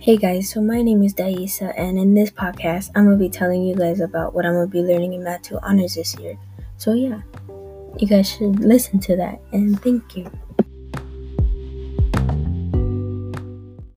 Hey guys, so my name is Daisa, and in this podcast, I'm gonna be telling you guys about what I'm gonna be learning in Math 2 Honors this year. So, yeah, you guys should listen to that, and thank you.